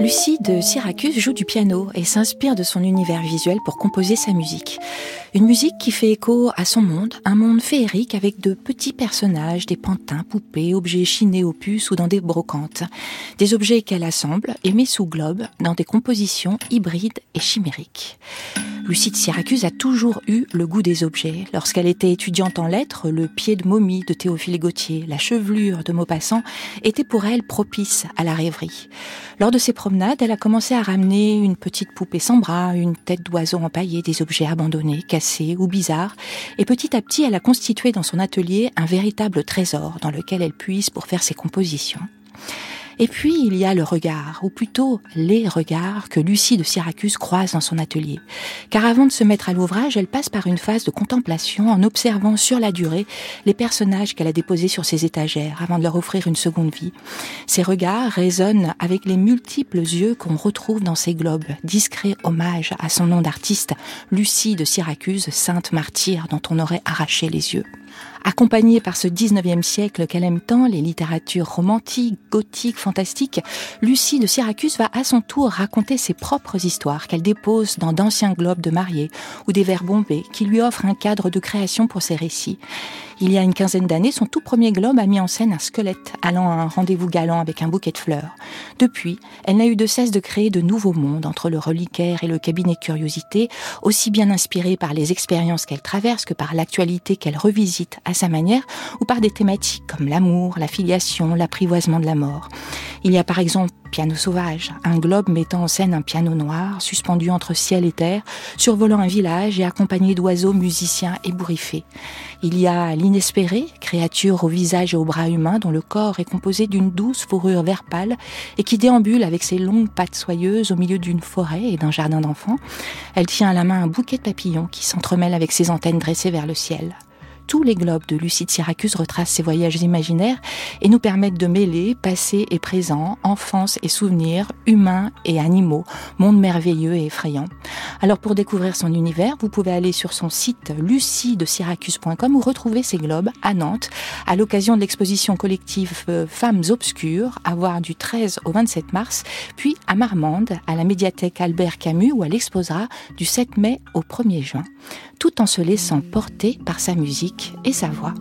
Lucie de Syracuse joue du piano et s'inspire de son univers visuel pour composer sa musique. Une musique qui fait écho à son monde, un monde féerique avec de petits personnages, des pantins, poupées, objets chinés aux puces ou dans des brocantes. Des objets qu'elle assemble et met sous globe dans des compositions hybrides et chimériques. Lucie de Syracuse a toujours eu le goût des objets. Lorsqu'elle était étudiante en lettres, le pied de momie de Théophile Gautier, la chevelure de Maupassant était pour elle propice à la rêverie. Lors de ses promenades, elle a commencé à ramener une petite poupée sans bras, une tête d'oiseau empaillée, des objets abandonnés, cassés ou bizarres, et petit à petit, elle a constitué dans son atelier un véritable trésor dans lequel elle puise pour faire ses compositions. Et puis, il y a le regard, ou plutôt les regards que Lucie de Syracuse croise dans son atelier. Car avant de se mettre à l'ouvrage, elle passe par une phase de contemplation en observant sur la durée les personnages qu'elle a déposés sur ses étagères avant de leur offrir une seconde vie. Ces regards résonnent avec les multiples yeux qu'on retrouve dans ces globes, discret hommage à son nom d'artiste, Lucie de Syracuse, sainte martyre dont on aurait arraché les yeux. Accompagnée par ce 19e siècle qu'elle aime tant, les littératures romantiques, gothiques, fantastiques, Lucie de Syracuse va à son tour raconter ses propres histoires qu'elle dépose dans d'anciens globes de mariés ou des vers bombés qui lui offrent un cadre de création pour ses récits. Il y a une quinzaine d'années, son tout premier globe a mis en scène un squelette allant à un rendez-vous galant avec un bouquet de fleurs. Depuis, elle n'a eu de cesse de créer de nouveaux mondes entre le reliquaire et le cabinet de curiosité, aussi bien inspirés par les expériences qu'elle traverse que par l'actualité qu'elle revisite à sa manière ou par des thématiques comme l'amour, la filiation, l'apprivoisement de la mort. Il y a par exemple Piano sauvage, un globe mettant en scène un piano noir suspendu entre ciel et terre, survolant un village et accompagné d'oiseaux musiciens ébouriffés. Il y a l'inespéré, créature au visage et aux bras humains dont le corps est composé d'une douce fourrure vert pâle et qui déambule avec ses longues pattes soyeuses au milieu d'une forêt et d'un jardin d'enfants. Elle tient à la main un bouquet de papillons qui s'entremêlent avec ses antennes dressées vers le ciel tous les globes de Lucie de Syracuse retracent ses voyages imaginaires et nous permettent de mêler passé et présent, enfance et souvenirs, humains et animaux, monde merveilleux et effrayant. Alors pour découvrir son univers, vous pouvez aller sur son site lucie-de-syracuse.com ou retrouver ses globes à Nantes à l'occasion de l'exposition collective euh, Femmes obscures à voir du 13 au 27 mars, puis à Marmande à la médiathèque Albert Camus où elle exposera du 7 mai au 1er juin, tout en se laissant porter par sa musique et sa voix.